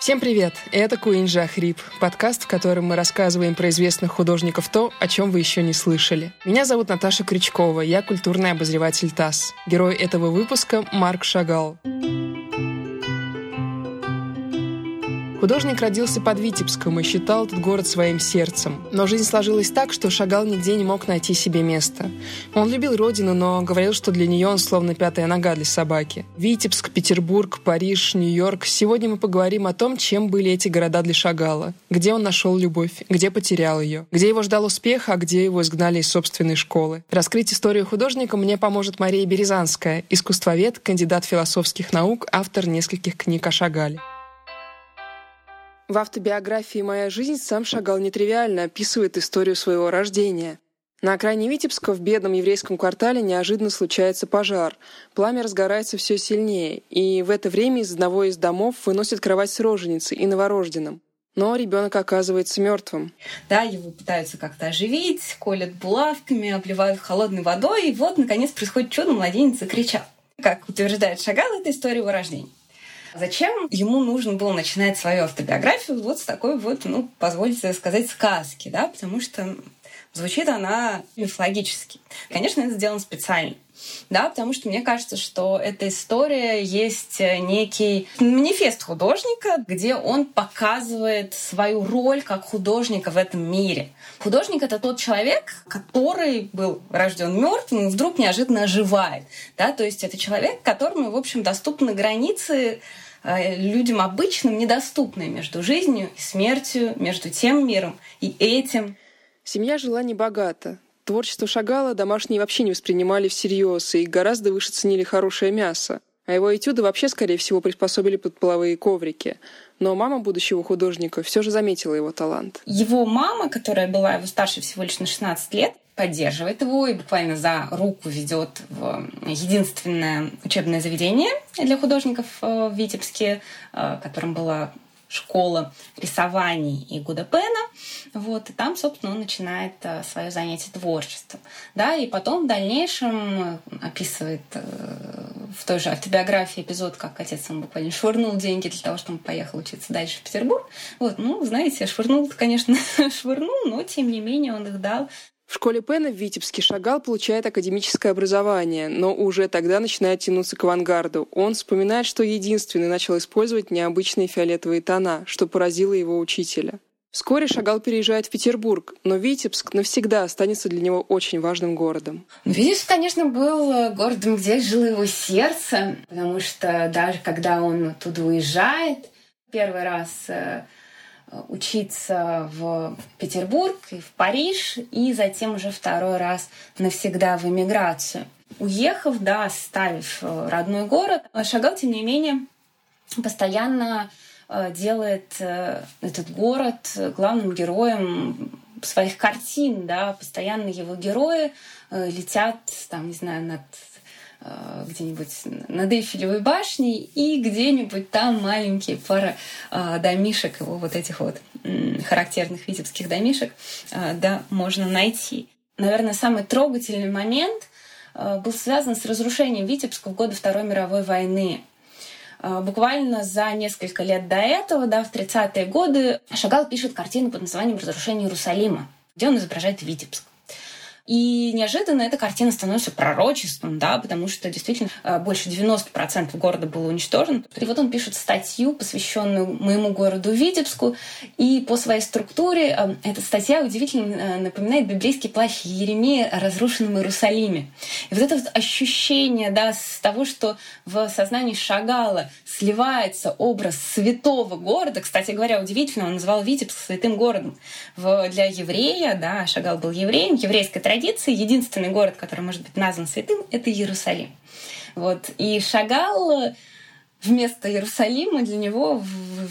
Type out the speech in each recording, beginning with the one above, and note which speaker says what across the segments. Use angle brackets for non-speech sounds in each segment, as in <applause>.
Speaker 1: Всем привет! Это Куинджа Хрип, подкаст, в котором мы рассказываем про известных художников то, о чем вы еще не слышали. Меня зовут Наташа Крючкова, я культурный обозреватель ТАСС. Герой этого выпуска — Марк Шагал. Художник родился под Витебском и считал этот город своим сердцем. Но жизнь сложилась так, что Шагал нигде не мог найти себе места. Он любил родину, но говорил, что для нее он словно пятая нога для собаки. Витебск, Петербург, Париж, Нью-Йорк. Сегодня мы поговорим о том, чем были эти города для Шагала. Где он нашел любовь, где потерял ее, где его ждал успех, а где его изгнали из собственной школы. Раскрыть историю художника мне поможет Мария Березанская, искусствовед, кандидат философских наук, автор нескольких книг о Шагале. В автобиографии «Моя жизнь» сам Шагал нетривиально описывает историю своего рождения. На окраине Витебска в бедном еврейском квартале неожиданно случается пожар. Пламя разгорается все сильнее, и в это время из одного из домов выносят кровать с роженицей и новорожденным. Но ребенок оказывается мертвым.
Speaker 2: Да, его пытаются как-то оживить, колят булавками, обливают холодной водой, и вот, наконец, происходит чудо, младенец закричал. Как утверждает Шагал, это история его рождения. Зачем ему нужно было начинать свою автобиографию вот с такой вот, ну, позвольте сказать, сказки, да, потому что звучит она мифологически. Конечно, это сделано специально. Да, потому что мне кажется, что эта история есть некий манифест художника, где он показывает свою роль как художника в этом мире. Художник это тот человек, который был рожден мертвым и вдруг неожиданно оживает. Да, то есть это человек, которому, в общем, доступны границы э, людям обычным недоступные между жизнью и смертью, между тем миром и этим.
Speaker 1: Семья жила небогато. Творчество Шагала домашние вообще не воспринимали всерьез и гораздо выше ценили хорошее мясо. А его этюды вообще, скорее всего, приспособили под половые коврики. Но мама будущего художника все же заметила его талант.
Speaker 2: Его мама, которая была его старше всего лишь на 16 лет, поддерживает его и буквально за руку ведет в единственное учебное заведение для художников э, в Витебске, э, которым была школа рисований и Гудапена. Вот, и там, собственно, он начинает а, свое занятие творчеством. Да, и потом в дальнейшем описывает э, в той же автобиографии эпизод, как отец ему буквально швырнул деньги для того, чтобы он поехал учиться дальше в Петербург. Вот, ну, знаете, швырнул, конечно, <laughs> швырнул, но тем не менее он их дал
Speaker 1: в школе Пена в Витебске Шагал получает академическое образование, но уже тогда начинает тянуться к авангарду. Он вспоминает, что единственный начал использовать необычные фиолетовые тона, что поразило его учителя. Вскоре Шагал переезжает в Петербург, но Витебск навсегда останется для него очень важным городом.
Speaker 2: Витебск, конечно, был э, городом, где жило его сердце, потому что даже когда он оттуда уезжает, первый раз э, учиться в Петербург и в Париж, и затем уже второй раз навсегда в эмиграцию. Уехав, да, оставив э, родной город, Шагал, тем не менее, постоянно э, делает э, этот город главным героем своих картин, да, постоянно его герои летят, там, не знаю, над Э, где-нибудь над Эйфелевой башней и где-нибудь там маленькие пара э, домишек, его вот этих вот характерных витебских домишек, э, да, можно найти. Наверное, самый трогательный момент был связан с разрушением Витебска в годы Второй мировой войны. Буквально за несколько лет до этого, да, в 30-е годы, Шагал пишет картину под названием «Разрушение Иерусалима», где он изображает Витебск. И неожиданно эта картина становится пророчеством, да, потому что действительно э, больше 90% города было уничтожено. И вот он пишет статью, посвященную моему городу Витебску, и по своей структуре э, эта статья удивительно э, напоминает библейский плащ Еремея о разрушенном Иерусалиме. И вот это вот ощущение, да, с того, что в сознании Шагала сливается образ святого города, кстати говоря, удивительно, он называл Витебск святым городом. В, для еврея, да, Шагал был евреем, еврейская традиция традиции единственный город, который может быть назван святым, это Иерусалим. Вот. И Шагал вместо Иерусалима для него,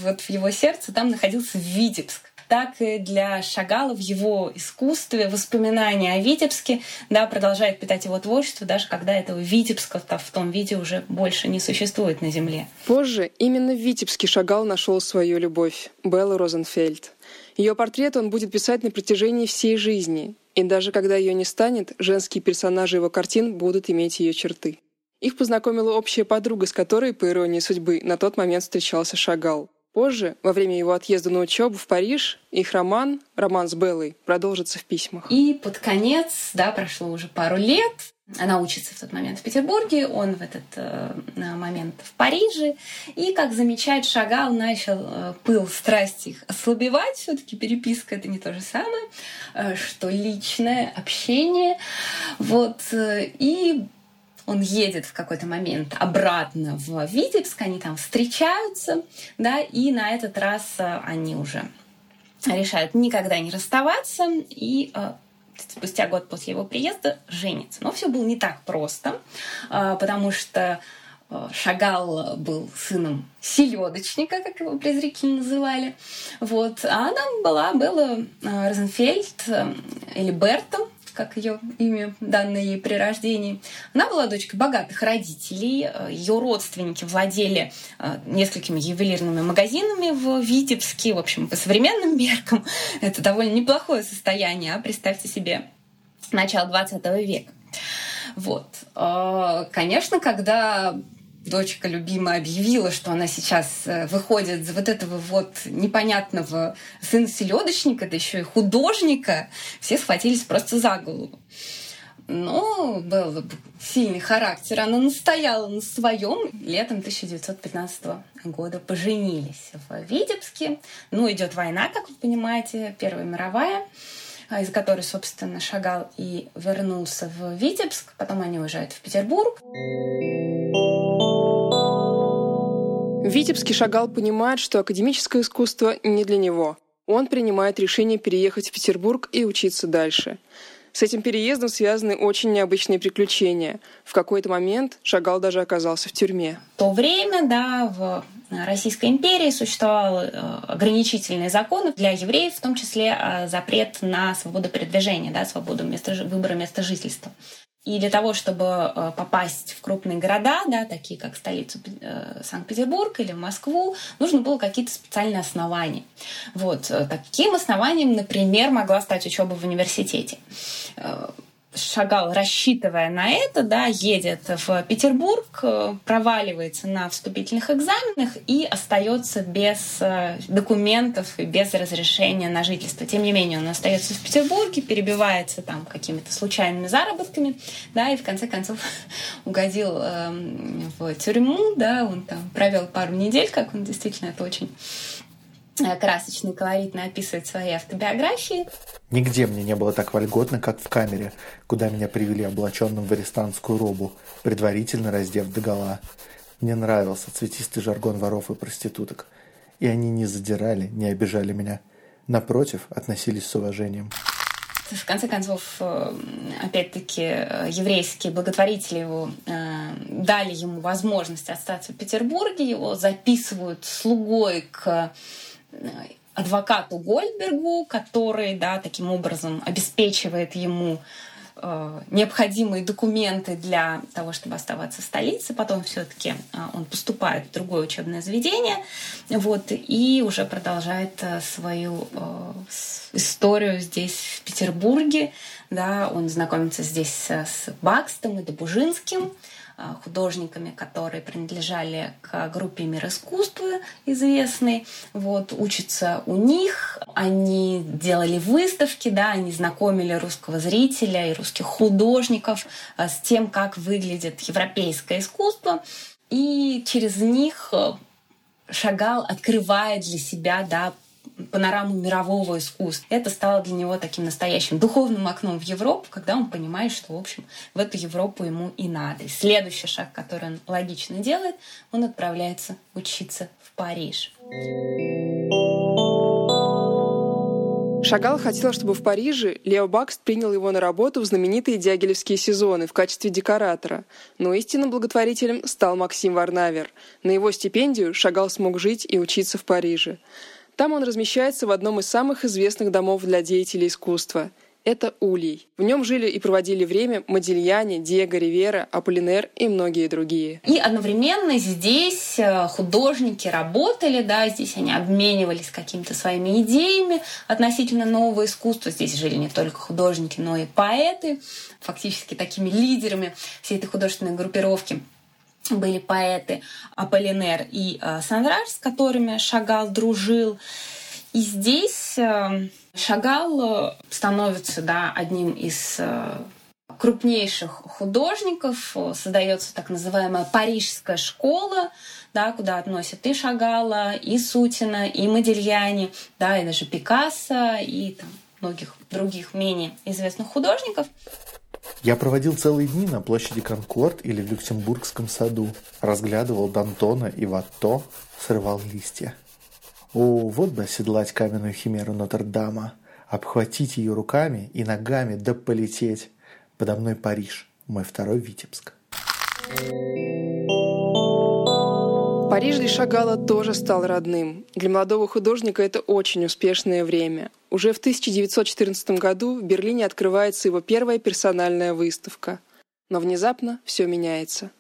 Speaker 2: вот в его сердце, там находился Витебск так и для Шагала в его искусстве воспоминания о Витебске да, продолжает питать его творчество, даже когда этого Витебска в том виде уже больше не существует на Земле.
Speaker 1: Позже именно в Витебске Шагал нашел свою любовь — Беллу Розенфельд. Ее портрет он будет писать на протяжении всей жизни, и даже когда ее не станет, женские персонажи его картин будут иметь ее черты. Их познакомила общая подруга, с которой, по иронии судьбы, на тот момент встречался Шагал. Позже, во время его отъезда на учебу в Париж, их роман, роман с Беллой, продолжится в письмах.
Speaker 2: И под конец, да, прошло уже пару лет, она учится в тот момент в Петербурге, он в этот э, момент в Париже. И, как замечает Шагал, начал э, пыл страсти их ослабевать. все таки переписка — это не то же самое, э, что личное общение. Вот. Э, и он едет в какой-то момент обратно в Витебск, они там встречаются, да, и на этот раз э, они уже решают никогда не расставаться, и э, спустя год после его приезда женится. Но все было не так просто, а, потому что Шагал был сыном селедочника, как его презрительно называли. Вот. А она была Белла Розенфельд или Берта, как ее имя, данное ей при рождении. Она была дочкой богатых родителей. Ее родственники владели э, несколькими ювелирными магазинами в Витебске. В общем, по современным меркам <laughs> это довольно неплохое состояние. А представьте себе начало 20 века. Вот. Э, конечно, когда дочка любимая объявила, что она сейчас э, выходит за вот этого вот непонятного сына селедочника, да еще и художника, все схватились просто за голову. Но был сильный характер. Она настояла на своем. Летом 1915 года поженились в Витебске. Ну, идет война, как вы понимаете, Первая мировая из которой, собственно, шагал и вернулся в Витебск. Потом они уезжают в Петербург.
Speaker 1: В Витебске Шагал понимает, что академическое искусство не для него. Он принимает решение переехать в Петербург и учиться дальше. С этим переездом связаны очень необычные приключения. В какой-то момент Шагал даже оказался в тюрьме.
Speaker 2: В то время, да, в Российской империи существовал э, ограничительные законы для евреев, в том числе э, запрет на свободу передвижения, да, свободу места, выбора места жительства. И для того, чтобы э, попасть в крупные города, да, такие как столицу э, Санкт-Петербург или Москву, нужно было какие-то специальные основания. Вот. Э, таким основанием, например, могла стать учеба в университете шагал, рассчитывая на это, да, едет в Петербург, э, проваливается на вступительных экзаменах и остается без э, документов и без разрешения на жительство. Тем не менее, он остается в Петербурге, перебивается там какими-то случайными заработками, да, и в конце концов <laughs> угодил э, в тюрьму, да, он там провел пару недель, как он действительно это очень Э, красочно и колоритно описывает свои автобиографии.
Speaker 3: Нигде мне не было так вольготно, как в камере, куда меня привели облаченным в арестантскую робу, предварительно раздев догола. Мне нравился цветистый жаргон воров и проституток. И они не задирали, не обижали меня. Напротив, относились с уважением.
Speaker 2: В конце концов, э, опять-таки, э, еврейские благотворители его дали ему возможность остаться в Петербурге, его записывают слугой к адвокату Гольдбергу, который, да, таким образом обеспечивает ему э, необходимые документы для того, чтобы оставаться в столице. Потом все-таки э, он поступает в другое учебное заведение, вот, и уже продолжает э, свою э, историю здесь, в Петербурге. Да, он знакомится здесь с Бакстом и Добужинским. А, художниками, которые принадлежали к группе «Мир искусства» известной. Вот, учатся у них. Они делали выставки, да, они знакомили русского зрителя и русских художников а, с тем, как выглядит европейское искусство. И через них а, Шагал открывает для себя да, панораму мирового искусства. Это стало для него таким настоящим духовным окном в Европу, когда он понимает, что, в общем, в эту Европу ему и надо. И следующий шаг, который он логично делает, он отправляется учиться в Париж.
Speaker 1: Шагал хотел, чтобы в Париже Лео Бакст принял его на работу в знаменитые дягилевские сезоны в качестве декоратора, но истинным благотворителем стал Максим Варнавер. На его стипендию Шагал смог жить и учиться в Париже. Там он размещается в одном из самых известных домов для деятелей искусства. Это Улей. В нем жили и проводили время Модильяне, Диего Ривера, Аполлинер и многие другие.
Speaker 2: И одновременно здесь э, художники работали, да, здесь они обменивались какими-то своими идеями относительно нового искусства. Здесь жили не только художники, но и поэты, фактически такими лидерами всей этой художественной группировки. Были поэты Аполлинер и э, Сандраж, с которыми Шагал дружил. И здесь э, Шагал становится да, одним из э, крупнейших художников. Создается так называемая Парижская школа, да, куда относят и Шагала, и Сутина, и Модильяни, да, и даже Пикассо, и там, многих других менее известных художников.
Speaker 3: Я проводил целые дни на площади Конкорд или в Люксембургском саду, разглядывал Дантона и Ватто, срывал листья. О, вот бы оседлать каменную химеру Нотр-Дама, обхватить ее руками и ногами да полететь. Подо мной Париж, мой второй Витебск.
Speaker 1: Париж для Шагала тоже стал родным. Для молодого художника это очень успешное время. Уже в 1914 году в Берлине открывается его первая персональная выставка. Но внезапно все меняется.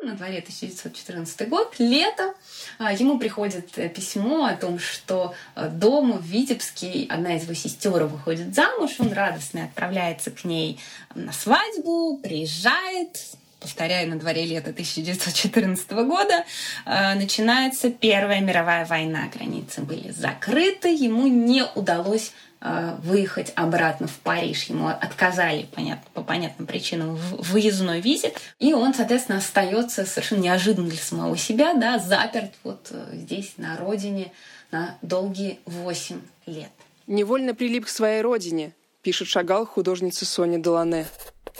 Speaker 2: На дворе 1914 год, лето, а, ему приходит э, письмо о том, что э, дома в Витебске одна из его сестер выходит замуж, он радостно отправляется к ней на свадьбу, приезжает, повторяю, на дворе лета 1914 года, э, начинается Первая мировая война. Границы были закрыты, ему не удалось э, выехать обратно в Париж. Ему отказали понятно, по понятным причинам в выездной визе. И он, соответственно, остается совершенно неожиданно для самого себя, да, заперт вот э, здесь, на родине, на долгие восемь лет.
Speaker 1: Невольно прилип к своей родине, пишет Шагал художница Соня Делане.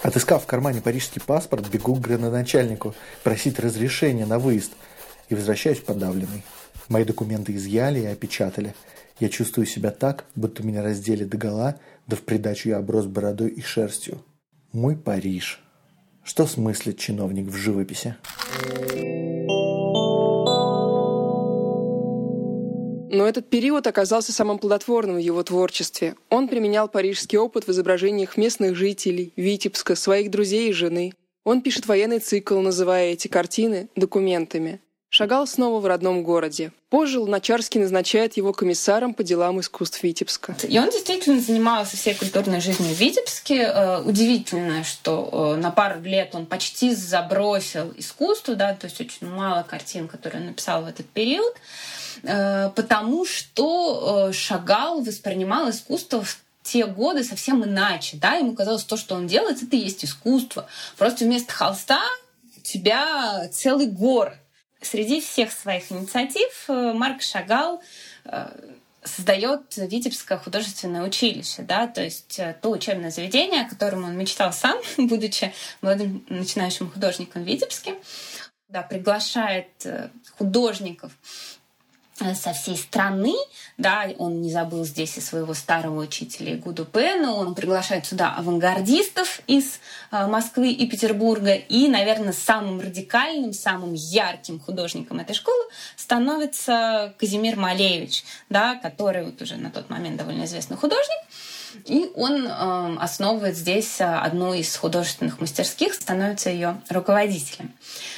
Speaker 3: Отыскав в кармане парижский паспорт, бегу к градоначальнику просить разрешения на выезд и возвращаюсь подавленный. Мои документы изъяли и опечатали. Я чувствую себя так, будто меня раздели догола, да в придачу я оброс бородой и шерстью. Мой Париж. Что смыслит чиновник в живописи?
Speaker 1: Но этот период оказался самым плодотворным в его творчестве. Он применял парижский опыт в изображениях местных жителей, Витебска, своих друзей и жены. Он пишет военный цикл, называя эти картины документами. Шагал снова в родном городе. Позже Луначарский назначает его комиссаром по делам искусств Витебска.
Speaker 2: И он действительно занимался всей культурной жизнью в Витебске. Э, удивительно, что э, на пару лет он почти забросил искусство, да, то есть очень мало картин, которые он написал в этот период. Э, потому что Шагал воспринимал искусство в те годы совсем иначе. Да? Ему казалось, то, что он делает, это и есть искусство. Просто вместо холста у тебя целый город. Среди всех своих инициатив э, Марк Шагал создает Витебское художественное училище, да, то есть то учебное заведение, о котором он мечтал сам, <laughs> будучи молодым начинающим художником в Витебске, да, приглашает художников Э, со всей страны, да, он не забыл здесь и своего старого учителя Гуду Пена, он приглашает сюда авангардистов из э, Москвы и Петербурга, и, наверное, самым радикальным, самым ярким художником этой школы становится Казимир Малевич, да, который вот уже на тот момент довольно известный художник, и он э, основывает здесь одну из художественных мастерских, становится ее руководителем.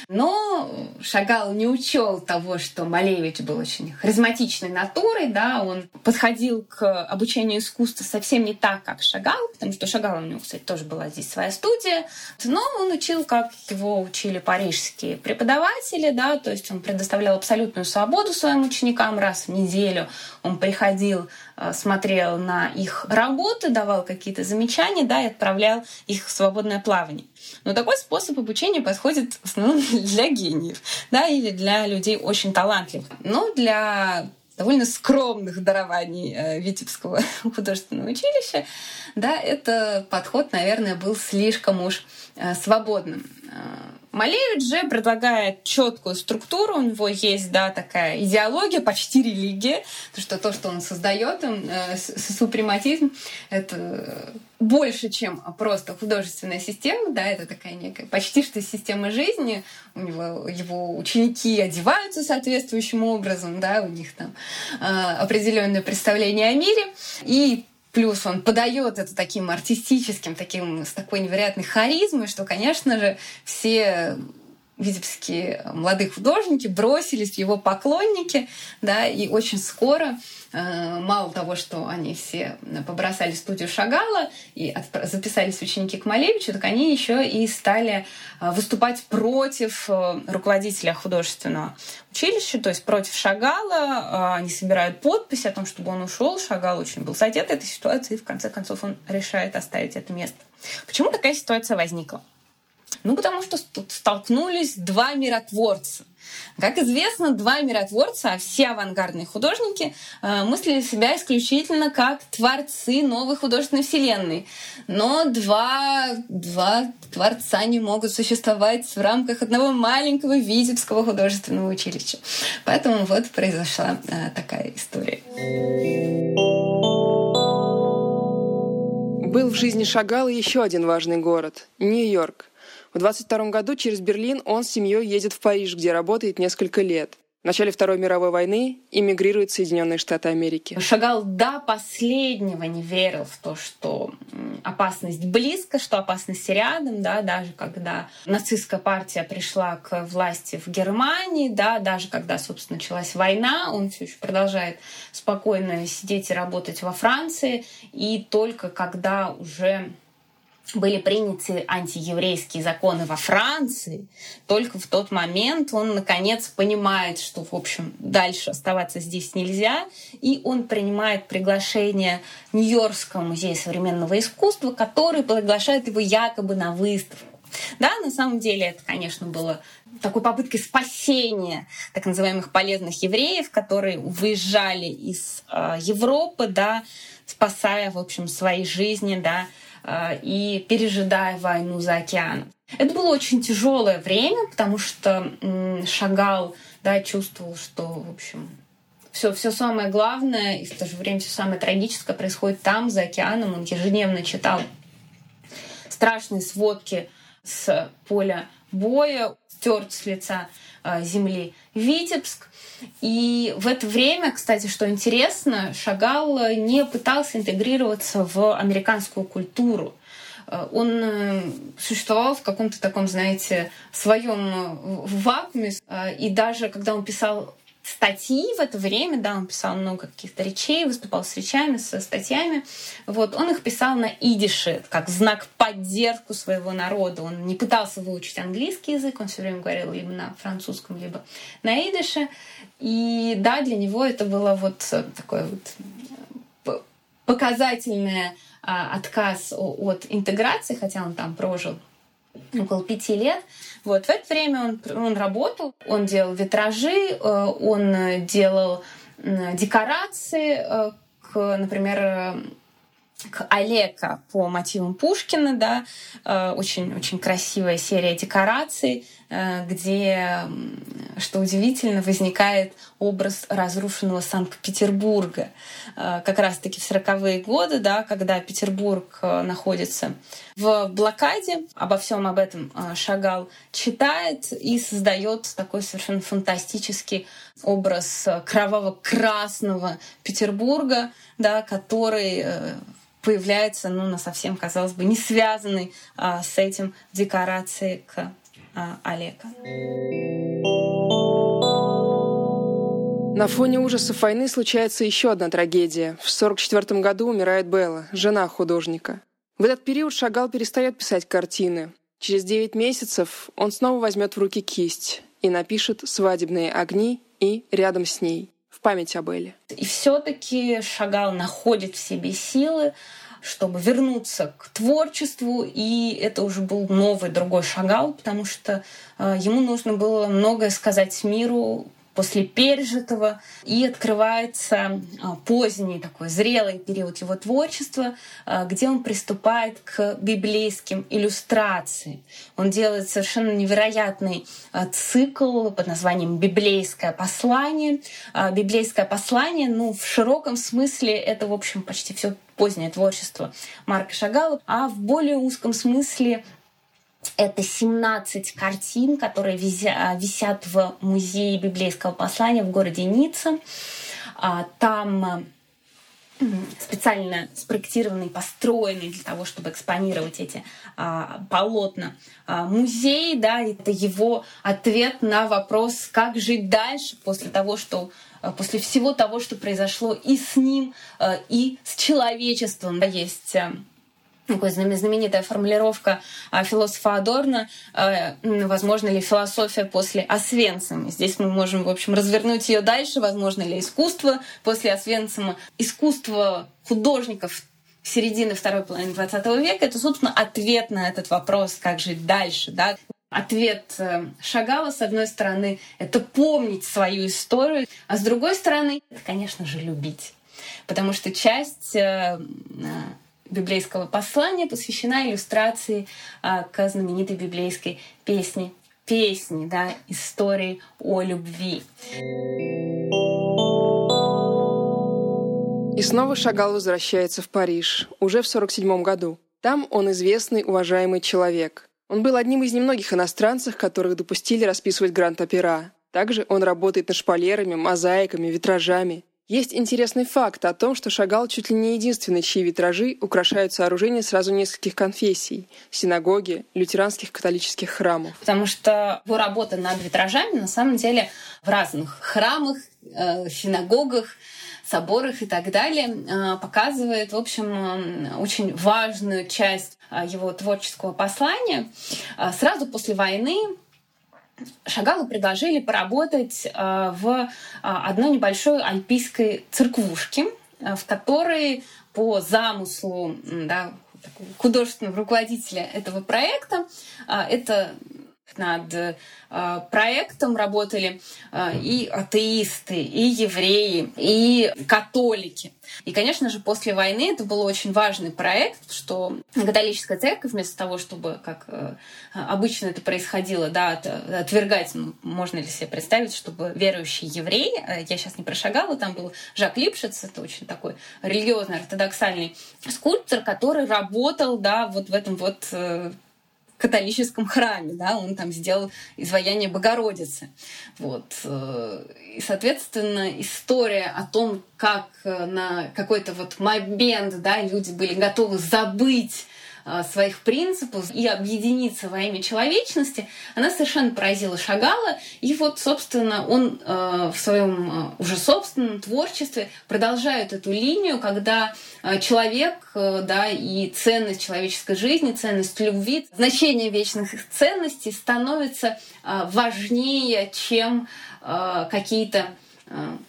Speaker 2: Но Шагал не учел того, что Малевич был очень харизматичной натурой, да, он подходил к обучению искусства совсем не так, как Шагал, потому что Шагал у него, кстати, тоже была здесь своя студия, но он учил, как его учили парижские преподаватели, да, то есть он предоставлял абсолютную свободу своим ученикам раз в неделю, он приходил Э, смотрел на их работы, давал какие-то замечания, да, и отправлял их в свободное плавание. Но такой способ обучения подходит в основном <laughs> для гениев, да, или для людей очень талантливых. Но для довольно скромных дарований э, Витебского <laughs> художественного училища, да, это подход, наверное, был слишком уж э, свободным. Малевич же предлагает четкую структуру, у него есть, да, такая идеология, почти религия, то что то, что он создает, он, э, супрематизм, это больше, чем просто художественная система, да, это такая некая почти что система жизни, у него его ученики одеваются соответствующим образом, да, у них там э, определенное представление о мире, и Плюс он подает это таким артистическим, таким, с такой невероятной харизмой, что, конечно же, все витебские молодые художники бросились его поклонники, да, и очень скоро Э, мало того, что они все побросали студию Шагала и записались ученики к Малевичу, так они еще и стали э, выступать против э, руководителя художественного училища, то есть против Шагала. Они собирают подписи о том, чтобы он ушел. Шагал очень был задет этой ситуацией, и в конце концов он решает оставить это место. Почему такая ситуация возникла? Ну, потому что тут столкнулись два миротворца. Как известно, два миротворца, а все авангардные художники, э, мыслили себя исключительно как творцы новой художественной вселенной. Но два, два творца не могут существовать в рамках одного маленького Витебского художественного училища. Поэтому вот произошла э, такая история.
Speaker 1: Был в жизни Шагала еще один важный город — Нью-Йорк. В 22 году через Берлин он с семьей едет в Париж, где работает несколько лет. В начале Второй мировой войны эмигрирует в Соединенные Штаты Америки.
Speaker 2: Шагал до последнего не верил в то, что опасность близко, что опасность рядом, да, даже когда нацистская партия пришла к власти в Германии, да, даже когда, собственно, началась война, он все еще продолжает спокойно сидеть и работать во Франции, и только когда уже были приняты антиеврейские законы во Франции, только в тот момент он, наконец, понимает, что, в общем, дальше оставаться здесь нельзя, и он принимает приглашение Нью-Йоркского музея современного искусства, который приглашает его якобы на выставку. Да, на самом деле это, конечно, было такой попыткой спасения так называемых полезных евреев, которые выезжали из э, Европы, да, спасая, в общем, свои жизни, да, и пережидая войну за океаном. Это было очень тяжелое время, потому что Шагал да, чувствовал, что, в общем, все, все самое главное и в то же время все самое трагическое происходит там, за океаном. Он ежедневно читал страшные сводки с поля боя, стерт с лица э, земли Витебск. И в это время, кстати, что интересно, Шагал не пытался интегрироваться в американскую культуру. Э, он э, существовал в каком-то таком, знаете, своем вакууме. И даже когда он писал статьи в это время, да, он писал много каких-то речей, выступал с речами, со статьями. Вот, он их писал на идише, как знак поддержку своего народа. Он не пытался выучить английский язык, он все время говорил либо на французском, либо на идише. И да, для него это было вот такое вот показательное а, отказ от интеграции, хотя он там прожил около пяти лет. Вот. В это время он, он работал, он делал витражи, э, он делал декорации, э, к, например, к Олега по мотивам Пушкина, да, очень-очень э, красивая серия декораций, э, где, что удивительно, возникает образ разрушенного Санкт-Петербурга. Э, как раз-таки в 40-е годы, да, когда Петербург находится в блокаде, обо всем об этом Шагал читает и создает такой совершенно фантастический образ кроваво-красного Петербурга, да, который появляется, ну, на совсем, казалось бы, не связанной а, с этим декорации к Олега.
Speaker 1: На фоне ужасов войны случается еще одна трагедия. В 1944 году умирает Белла, жена художника. В этот период Шагал перестает писать картины. Через 9 месяцев он снова возьмет в руки кисть и напишет «Свадебные огни» и «Рядом с ней» в память об Элле.
Speaker 2: И все-таки Шагал находит в себе силы, чтобы вернуться к творчеству, и это уже был новый, другой Шагал, потому что э, ему нужно было многое сказать миру после пережитого, и открывается а, поздний такой зрелый период его творчества, а, где он приступает к библейским иллюстрациям. Он делает совершенно невероятный а, цикл под названием «Библейское послание». «Библейское послание», ну, в широком смысле это, в общем, почти все позднее творчество Марка Шагала, а в более узком смысле это 17 картин, которые висят в музее библейского послания в городе Ницца. А, там специально спроектированный, построенный для того, чтобы экспонировать эти а, полотна. А, музей, да, это его ответ на вопрос, как жить дальше после того, что а, после всего того, что произошло и с ним, а, и с человечеством. Есть а, такая знаменитая формулировка а, философа Адорна а, «Возможно ли философия после Освенцима?» Здесь мы можем, в общем, развернуть ее дальше. Возможно ли искусство после Освенцима? Искусство художников середины второй половины XX века — это, собственно, ответ на этот вопрос, как жить дальше. Да? Ответ э, Шагала, с одной стороны, это помнить свою историю, а с другой стороны, это, конечно же, любить. Потому что часть э, библейского послания посвящена иллюстрации а, к знаменитой библейской песне песни, да, истории о любви.
Speaker 1: И снова Шагал возвращается в Париж, уже в 47 году. Там он известный, уважаемый человек. Он был одним из немногих иностранцев, которых допустили расписывать гранд-опера. Также он работает над шпалерами, мозаиками, витражами. Есть интересный факт о том, что Шагал чуть ли не единственный, чьи витражи украшают сооружения сразу нескольких конфессий – синагоги, лютеранских католических храмов.
Speaker 2: Потому что его работа над витражами на самом деле в разных храмах, э, синагогах, соборах и так далее э, показывает, в общем, э, очень важную часть его творческого послания. Сразу после войны Шагалу предложили поработать э, в а, одной небольшой альпийской церквушке, э, в которой по замыслу да, художественного руководителя этого проекта э, это над э, проектом работали э, и атеисты, и евреи, и католики. И, конечно же, после войны это был очень важный проект, что католическая церковь вместо того, чтобы, как э, обычно это происходило, да, отвергать, можно ли себе представить, чтобы верующий еврей, я сейчас не прошагала, там был Жак Липшиц, это очень такой религиозный, ортодоксальный скульптор, который работал, да, вот в этом вот католическом храме, да, он там сделал изваяние Богородицы. Вот. Э, и, соответственно, история о том, как э, на какой-то вот момент, да, люди были готовы забыть своих принципов и объединиться во имя человечности, она совершенно поразила Шагала. И вот, собственно, он э, в своем э, уже собственном творчестве продолжает эту линию, когда человек да, и ценность человеческой жизни, ценность любви, значение вечных ценностей становится важнее, чем какие-то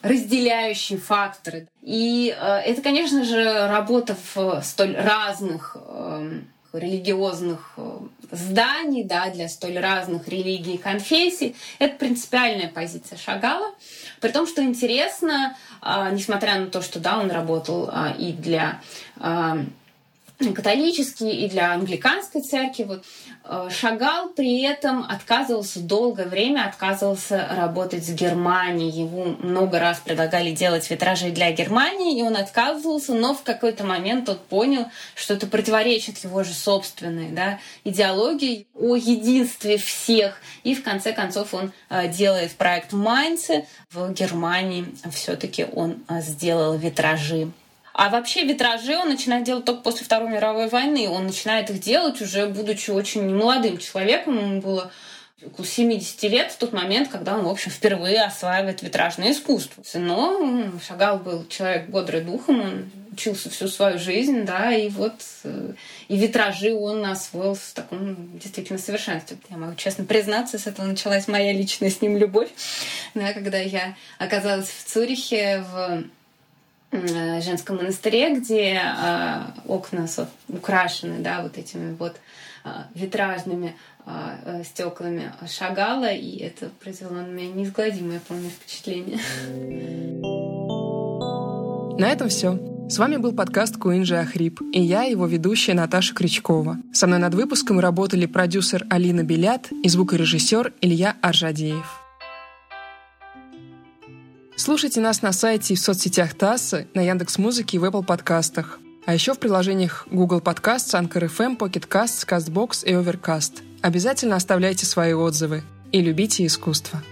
Speaker 2: разделяющие факторы. И э, это, конечно же, работа в столь разных э, религиозных э, зданий, да, для столь разных религий и конфессий. Это принципиальная позиция Шагала. При том, что интересно, несмотря на то, что да, он работал и для католические и для англиканской церкви. Вот. Э, Шагал при этом отказывался долгое время, отказывался работать с Германией. Ему много раз предлагали делать витражи для Германии, и он отказывался, но в какой-то момент он понял, что это противоречит его же собственной да, идеологии о единстве всех. И в конце концов он э, делает проект в Майнце. В Германии все-таки он э, сделал витражи а вообще витражи он начинает делать только после Второй мировой войны. Он начинает их делать уже будучи очень молодым человеком. Ему было около 70 лет в тот момент, когда он, в общем, впервые осваивает витражное искусство. Но Шагал был человек бодрый духом, он учился всю свою жизнь, да, и вот э, и витражи он освоил в таком действительно совершенстве. Я могу честно признаться, с этого началась моя личная с ним любовь, да, когда я оказалась в Цюрихе в женском монастыре, где э, окна украшены, да, вот этими вот э, витражными э, стеклами шагала, и это произвело на меня неизгладимое, помню, впечатление.
Speaker 1: На этом все. С вами был подкаст Куинджи Ахрип, и я, его ведущая Наташа Крючкова. Со мной над выпуском работали продюсер Алина Белят и звукорежиссер Илья Аржадеев. Слушайте нас на сайте и в соцсетях ТАССа, на Яндекс Музыке и в Apple подкастах. А еще в приложениях Google Podcasts, Anchor FM, Pocket Casts, CastBox и Overcast. Обязательно оставляйте свои отзывы и любите искусство.